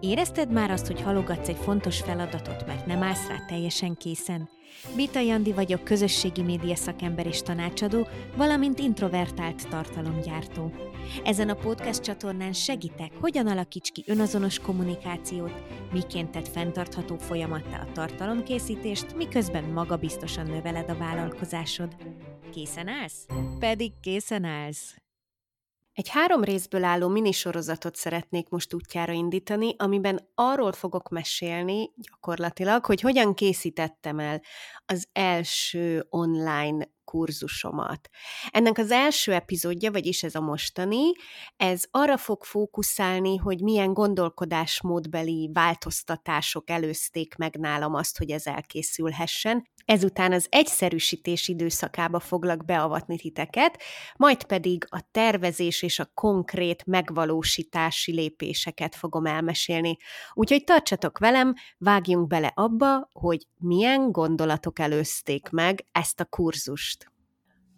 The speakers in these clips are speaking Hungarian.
Érezted már azt, hogy halogatsz egy fontos feladatot, mert nem állsz rá teljesen készen? Bita Jandi vagyok, közösségi média szakember és tanácsadó, valamint introvertált tartalomgyártó. Ezen a podcast csatornán segítek, hogyan alakíts ki önazonos kommunikációt, miként tett fenntartható folyamattá a tartalomkészítést, miközben magabiztosan növeled a vállalkozásod. Készen állsz? Pedig készen állsz! Egy három részből álló minisorozatot szeretnék most útjára indítani, amiben arról fogok mesélni gyakorlatilag, hogy hogyan készítettem el az első online kurzusomat. Ennek az első epizódja, vagyis ez a mostani, ez arra fog fókuszálni, hogy milyen gondolkodásmódbeli változtatások előzték meg nálam azt, hogy ez elkészülhessen. Ezután az egyszerűsítés időszakába foglak beavatni titeket, majd pedig a tervezés és a konkrét megvalósítási lépéseket fogom elmesélni. Úgyhogy tartsatok velem, vágjunk bele abba, hogy milyen gondolatok előzték meg ezt a kurzust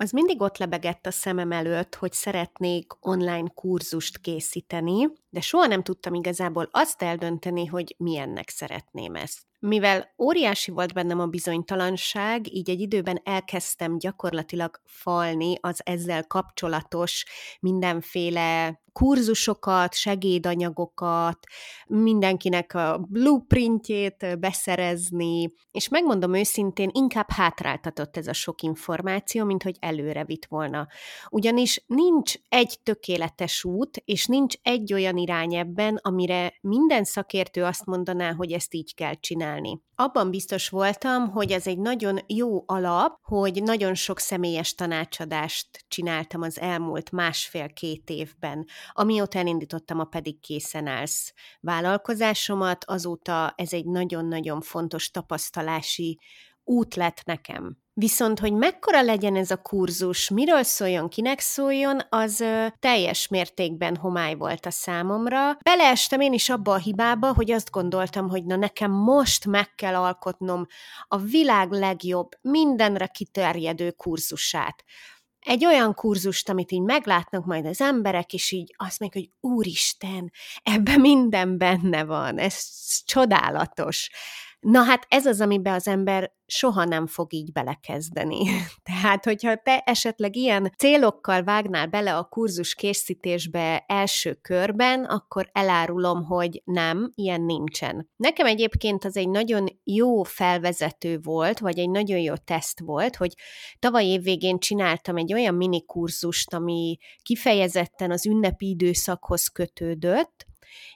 az mindig ott lebegett a szemem előtt, hogy szeretnék online kurzust készíteni, de soha nem tudtam igazából azt eldönteni, hogy milyennek szeretném ezt. Mivel óriási volt bennem a bizonytalanság, így egy időben elkezdtem gyakorlatilag falni az ezzel kapcsolatos mindenféle kurzusokat, segédanyagokat, mindenkinek a blueprintjét beszerezni, és megmondom őszintén, inkább hátráltatott ez a sok információ, mint hogy előre vitt volna. Ugyanis nincs egy tökéletes út, és nincs egy olyan irány ebben, amire minden szakértő azt mondaná, hogy ezt így kell csinálni. Abban biztos voltam, hogy ez egy nagyon jó alap, hogy nagyon sok személyes tanácsadást csináltam az elmúlt másfél-két évben. Amióta elindítottam a Pedig készen állsz vállalkozásomat, azóta ez egy nagyon-nagyon fontos tapasztalási út lett nekem. Viszont, hogy mekkora legyen ez a kurzus, miről szóljon, kinek szóljon, az ö, teljes mértékben homály volt a számomra. Beleestem én is abba a hibába, hogy azt gondoltam, hogy na nekem most meg kell alkotnom a világ legjobb, mindenre kiterjedő kurzusát egy olyan kurzust, amit így meglátnak majd az emberek, és így azt mondják, hogy úristen, ebben minden benne van, ez csodálatos. Na hát ez az, amiben az ember soha nem fog így belekezdeni. Tehát, hogyha te esetleg ilyen célokkal vágnál bele a kurzus készítésbe első körben, akkor elárulom, hogy nem, ilyen nincsen. Nekem egyébként az egy nagyon jó felvezető volt, vagy egy nagyon jó teszt volt, hogy tavaly évvégén csináltam egy olyan mini kurzust, ami kifejezetten az ünnepi időszakhoz kötődött,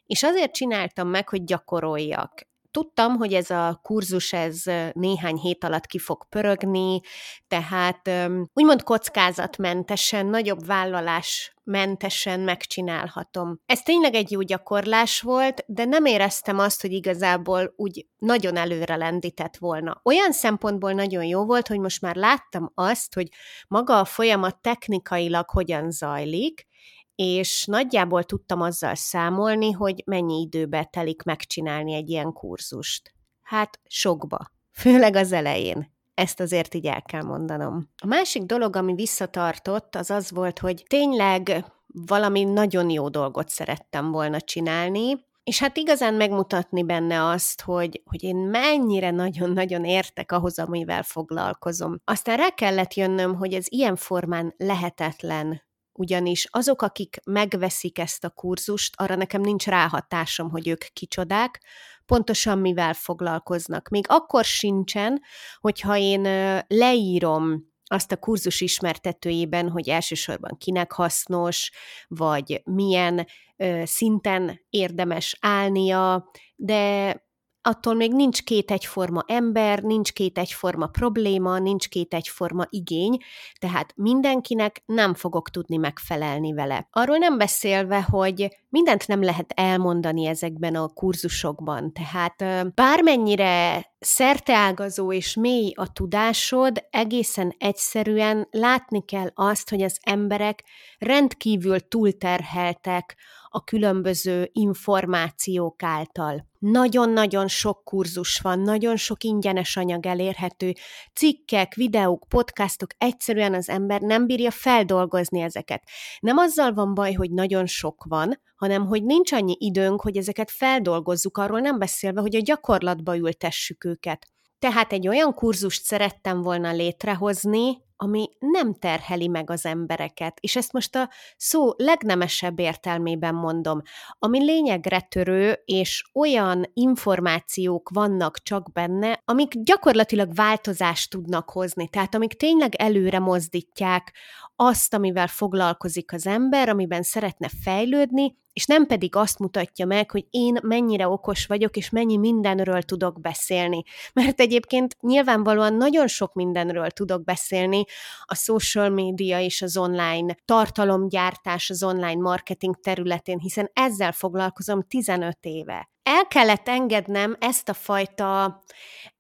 és azért csináltam meg, hogy gyakoroljak tudtam, hogy ez a kurzus ez néhány hét alatt ki fog pörögni, tehát úgymond kockázatmentesen, nagyobb vállalás mentesen megcsinálhatom. Ez tényleg egy jó gyakorlás volt, de nem éreztem azt, hogy igazából úgy nagyon előre lendített volna. Olyan szempontból nagyon jó volt, hogy most már láttam azt, hogy maga a folyamat technikailag hogyan zajlik, és nagyjából tudtam azzal számolni, hogy mennyi időbe telik megcsinálni egy ilyen kurzust. Hát sokba, főleg az elején. Ezt azért így el kell mondanom. A másik dolog, ami visszatartott, az az volt, hogy tényleg valami nagyon jó dolgot szerettem volna csinálni, és hát igazán megmutatni benne azt, hogy, hogy én mennyire nagyon-nagyon értek ahhoz, amivel foglalkozom. Aztán rá kellett jönnöm, hogy ez ilyen formán lehetetlen ugyanis azok, akik megveszik ezt a kurzust, arra nekem nincs ráhatásom, hogy ők kicsodák, pontosan mivel foglalkoznak. Még akkor sincsen, hogyha én leírom azt a kurzus ismertetőjében, hogy elsősorban kinek hasznos, vagy milyen ö, szinten érdemes állnia, de attól még nincs két egyforma ember, nincs két egyforma probléma, nincs két egyforma igény, tehát mindenkinek nem fogok tudni megfelelni vele. Arról nem beszélve, hogy mindent nem lehet elmondani ezekben a kurzusokban, tehát bármennyire szerteágazó és mély a tudásod, egészen egyszerűen látni kell azt, hogy az emberek rendkívül túlterheltek a különböző információk által. Nagyon-nagyon sok kurzus van, nagyon sok ingyenes anyag elérhető, cikkek, videók, podcastok, egyszerűen az ember nem bírja feldolgozni ezeket. Nem azzal van baj, hogy nagyon sok van, hanem hogy nincs annyi időnk, hogy ezeket feldolgozzuk, arról nem beszélve, hogy a gyakorlatba ültessük őket. Tehát egy olyan kurzust szerettem volna létrehozni, ami nem terheli meg az embereket. És ezt most a szó legnemesebb értelmében mondom, ami lényegre törő, és olyan információk vannak csak benne, amik gyakorlatilag változást tudnak hozni, tehát amik tényleg előre mozdítják azt, amivel foglalkozik az ember, amiben szeretne fejlődni, és nem pedig azt mutatja meg, hogy én mennyire okos vagyok, és mennyi mindenről tudok beszélni. Mert egyébként nyilvánvalóan nagyon sok mindenről tudok beszélni, a social media és az online tartalomgyártás, az online marketing területén, hiszen ezzel foglalkozom 15 éve. El kellett engednem ezt a fajta,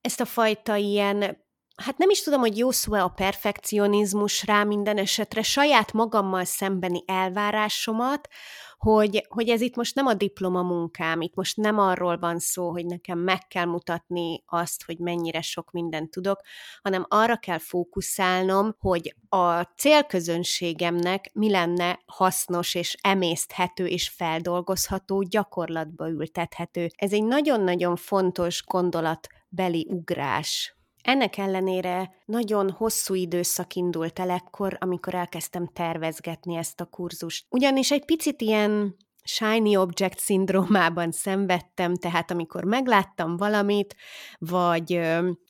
ezt a fajta ilyen hát nem is tudom, hogy jó szó a perfekcionizmus rá minden esetre, saját magammal szembeni elvárásomat, hogy, hogy ez itt most nem a diploma munkám, itt most nem arról van szó, hogy nekem meg kell mutatni azt, hogy mennyire sok mindent tudok, hanem arra kell fókuszálnom, hogy a célközönségemnek mi lenne hasznos és emészthető és feldolgozható, gyakorlatba ültethető. Ez egy nagyon-nagyon fontos gondolatbeli ugrás. Ennek ellenére nagyon hosszú időszak indult el ekkor, amikor elkezdtem tervezgetni ezt a kurzust. Ugyanis egy picit ilyen shiny object szindrómában szenvedtem, tehát amikor megláttam valamit, vagy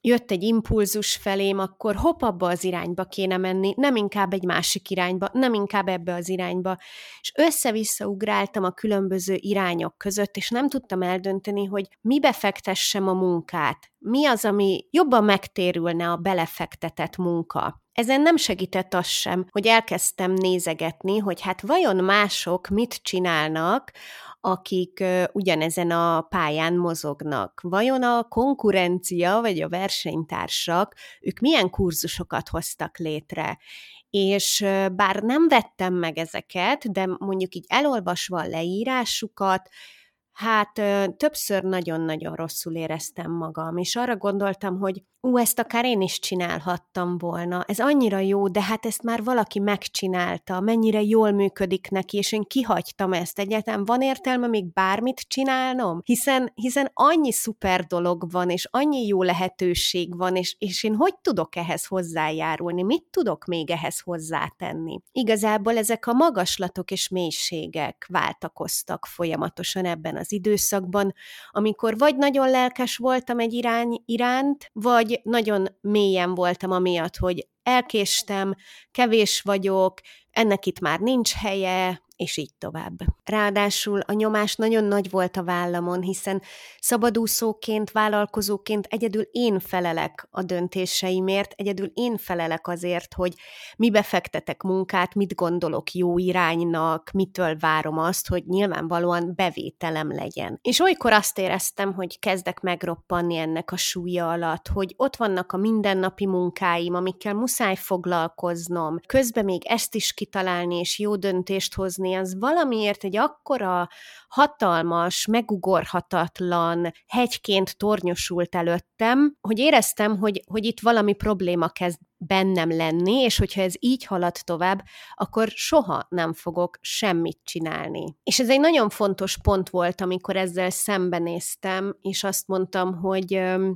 jött egy impulzus felém, akkor hopp, abba az irányba kéne menni, nem inkább egy másik irányba, nem inkább ebbe az irányba, és össze-vissza ugráltam a különböző irányok között, és nem tudtam eldönteni, hogy mibe fektessem a munkát, mi az, ami jobban megtérülne a belefektetett munka. Ezen nem segített az sem, hogy elkezdtem nézegetni, hogy hát vajon mások mit csinálnak, akik ugyanezen a pályán mozognak. Vajon a konkurencia vagy a versenytársak, ők milyen kurzusokat hoztak létre? És bár nem vettem meg ezeket, de mondjuk így elolvasva a leírásukat, hát többször nagyon-nagyon rosszul éreztem magam, és arra gondoltam, hogy ú, ezt akár én is csinálhattam volna, ez annyira jó, de hát ezt már valaki megcsinálta, mennyire jól működik neki, és én kihagytam ezt. Egyáltalán, van értelme még bármit csinálnom? Hiszen, hiszen annyi szuper dolog van, és annyi jó lehetőség van, és, és én hogy tudok ehhez hozzájárulni, mit tudok még ehhez hozzátenni? Igazából ezek a magaslatok és mélységek váltakoztak folyamatosan ebben az időszakban, amikor vagy nagyon lelkes voltam egy irány iránt, vagy nagyon mélyen voltam amiatt, hogy elkéstem, kevés vagyok, ennek itt már nincs helye, és így tovább. Ráadásul a nyomás nagyon nagy volt a vállamon, hiszen szabadúszóként, vállalkozóként egyedül én felelek a döntéseimért, egyedül én felelek azért, hogy mi befektetek munkát, mit gondolok jó iránynak, mitől várom azt, hogy nyilvánvalóan bevételem legyen. És olykor azt éreztem, hogy kezdek megroppanni ennek a súlya alatt, hogy ott vannak a mindennapi munkáim, amikkel muszáj foglalkoznom, közben még ezt is kitalálni és jó döntést hozni, az valamiért egy akkora hatalmas, megugorhatatlan hegyként tornyosult előttem, hogy éreztem, hogy, hogy itt valami probléma kezd bennem lenni, és hogyha ez így halad tovább, akkor soha nem fogok semmit csinálni. És ez egy nagyon fontos pont volt, amikor ezzel szembenéztem, és azt mondtam, hogy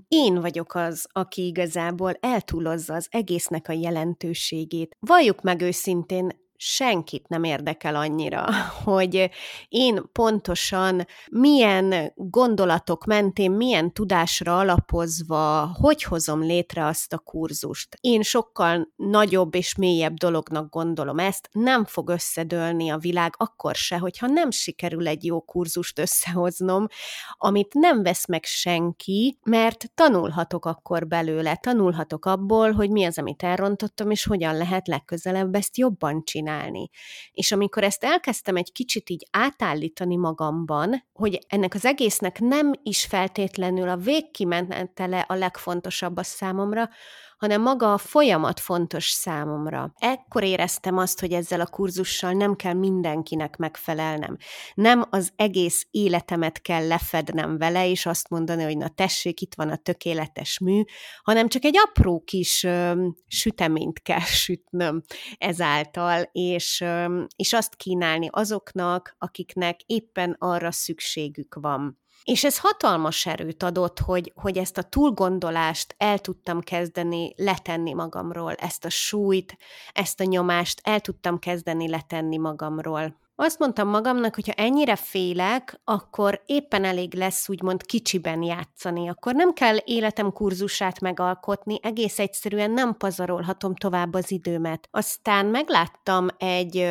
én vagyok az, aki igazából eltúlozza az egésznek a jelentőségét. Valljuk meg őszintén, senkit nem érdekel annyira, hogy én pontosan milyen gondolatok mentén, milyen tudásra alapozva, hogy hozom létre azt a kurzust. Én sokkal nagyobb és mélyebb dolognak gondolom ezt, nem fog összedőlni a világ akkor se, hogyha nem sikerül egy jó kurzust összehoznom, amit nem vesz meg senki, mert tanulhatok akkor belőle, tanulhatok abból, hogy mi az, amit elrontottam, és hogyan lehet legközelebb ezt jobban csinálni csinálni. És amikor ezt elkezdtem egy kicsit így átállítani magamban, hogy ennek az egésznek nem is feltétlenül a végkimenetele a legfontosabb a számomra, hanem maga a folyamat fontos számomra. Ekkor éreztem azt, hogy ezzel a kurzussal nem kell mindenkinek megfelelnem. Nem az egész életemet kell lefednem vele, és azt mondani, hogy na tessék, itt van a tökéletes mű, hanem csak egy apró kis ö, süteményt kell sütnöm ezáltal, és, ö, és azt kínálni azoknak, akiknek éppen arra szükségük van. És ez hatalmas erőt adott, hogy, hogy ezt a túlgondolást el tudtam kezdeni letenni magamról, ezt a súlyt, ezt a nyomást el tudtam kezdeni letenni magamról. Azt mondtam magamnak, hogy ha ennyire félek, akkor éppen elég lesz úgymond kicsiben játszani. Akkor nem kell életem kurzusát megalkotni, egész egyszerűen nem pazarolhatom tovább az időmet. Aztán megláttam egy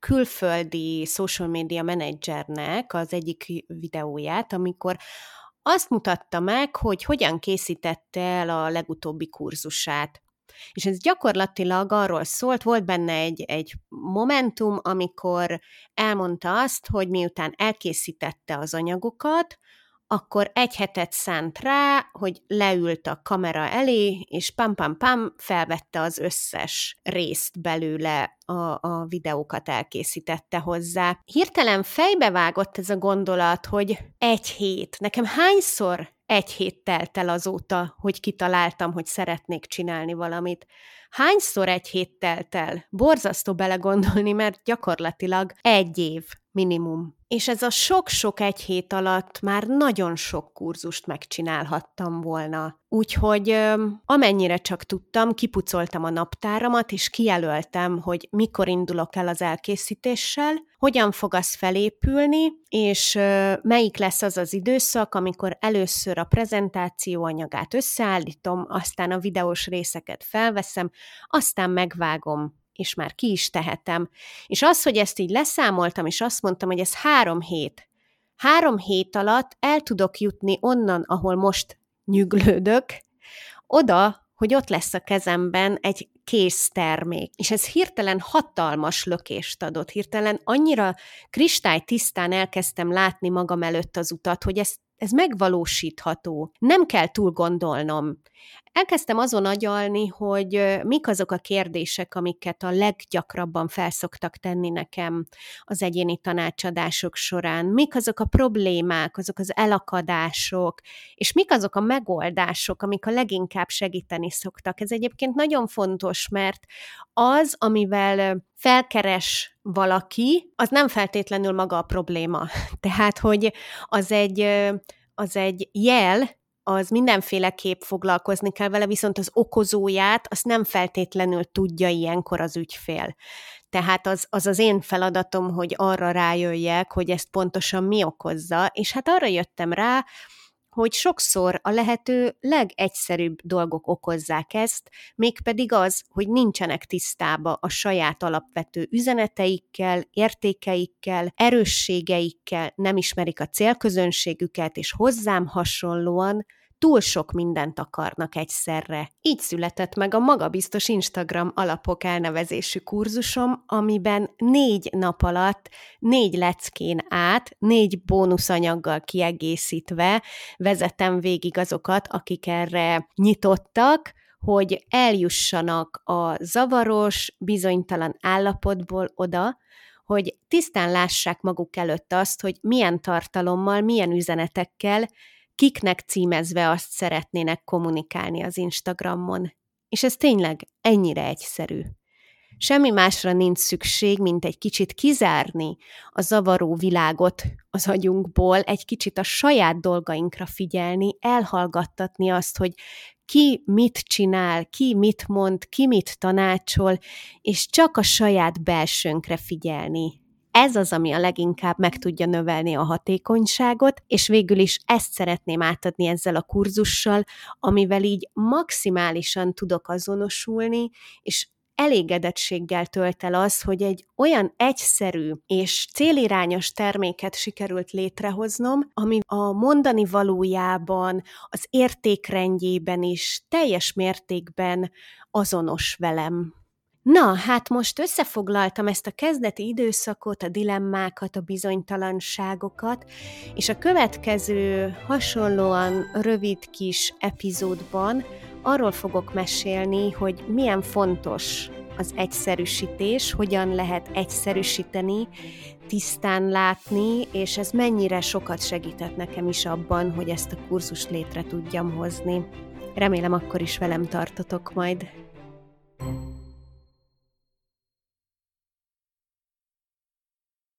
külföldi social media menedzsernek az egyik videóját, amikor azt mutatta meg, hogy hogyan készítette el a legutóbbi kurzusát. És ez gyakorlatilag arról szólt, volt benne egy, egy momentum, amikor elmondta azt, hogy miután elkészítette az anyagokat, akkor egy hetet szánt rá, hogy leült a kamera elé, és pam-pam-pam felvette az összes részt belőle, a, a videókat elkészítette hozzá. Hirtelen fejbevágott ez a gondolat, hogy egy hét. Nekem hányszor egy hét telt el azóta, hogy kitaláltam, hogy szeretnék csinálni valamit. Hányszor egy hét telt el? Borzasztó belegondolni, mert gyakorlatilag egy év minimum. És ez a sok-sok egy hét alatt már nagyon sok kurzust megcsinálhattam volna. Úgyhogy amennyire csak tudtam, kipucoltam a naptáramat, és kijelöltem, hogy mikor indulok el az elkészítéssel, hogyan fog az felépülni, és melyik lesz az az időszak, amikor először a prezentáció anyagát összeállítom, aztán a videós részeket felveszem, aztán megvágom és már ki is tehetem. És az, hogy ezt így leszámoltam, és azt mondtam, hogy ez három hét. Három hét alatt el tudok jutni onnan, ahol most nyüglődök, oda, hogy ott lesz a kezemben egy kész termék. És ez hirtelen hatalmas lökést adott, hirtelen annyira kristálytisztán elkezdtem látni magam előtt az utat, hogy ez, ez megvalósítható. Nem kell túl gondolnom elkezdtem azon agyalni, hogy mik azok a kérdések, amiket a leggyakrabban felszoktak tenni nekem az egyéni tanácsadások során, mik azok a problémák, azok az elakadások, és mik azok a megoldások, amik a leginkább segíteni szoktak. Ez egyébként nagyon fontos, mert az, amivel felkeres valaki, az nem feltétlenül maga a probléma. Tehát, hogy az egy, az egy jel, az mindenféleképp foglalkozni kell vele, viszont az okozóját azt nem feltétlenül tudja ilyenkor az ügyfél. Tehát az, az az én feladatom, hogy arra rájöjjek, hogy ezt pontosan mi okozza, és hát arra jöttem rá, hogy sokszor a lehető legegyszerűbb dolgok okozzák ezt, mégpedig az, hogy nincsenek tisztába a saját alapvető üzeneteikkel, értékeikkel, erősségeikkel, nem ismerik a célközönségüket, és hozzám hasonlóan túl sok mindent akarnak egyszerre. Így született meg a magabiztos Instagram alapok elnevezésű kurzusom, amiben négy nap alatt, négy leckén át, négy bónuszanyaggal kiegészítve vezetem végig azokat, akik erre nyitottak, hogy eljussanak a zavaros, bizonytalan állapotból oda, hogy tisztán lássák maguk előtt azt, hogy milyen tartalommal, milyen üzenetekkel kiknek címezve azt szeretnének kommunikálni az Instagramon. És ez tényleg ennyire egyszerű. Semmi másra nincs szükség, mint egy kicsit kizárni a zavaró világot az agyunkból, egy kicsit a saját dolgainkra figyelni, elhallgattatni azt, hogy ki mit csinál, ki mit mond, ki mit tanácsol, és csak a saját belsőnkre figyelni, ez az, ami a leginkább meg tudja növelni a hatékonyságot, és végül is ezt szeretném átadni ezzel a kurzussal, amivel így maximálisan tudok azonosulni, és elégedettséggel tölt el az, hogy egy olyan egyszerű és célirányos terméket sikerült létrehoznom, ami a mondani valójában, az értékrendjében is teljes mértékben azonos velem. Na, hát most összefoglaltam ezt a kezdeti időszakot, a dilemmákat, a bizonytalanságokat, és a következő hasonlóan rövid kis epizódban arról fogok mesélni, hogy milyen fontos az egyszerűsítés, hogyan lehet egyszerűsíteni, tisztán látni, és ez mennyire sokat segített nekem is abban, hogy ezt a kurzust létre tudjam hozni. Remélem akkor is velem tartotok majd.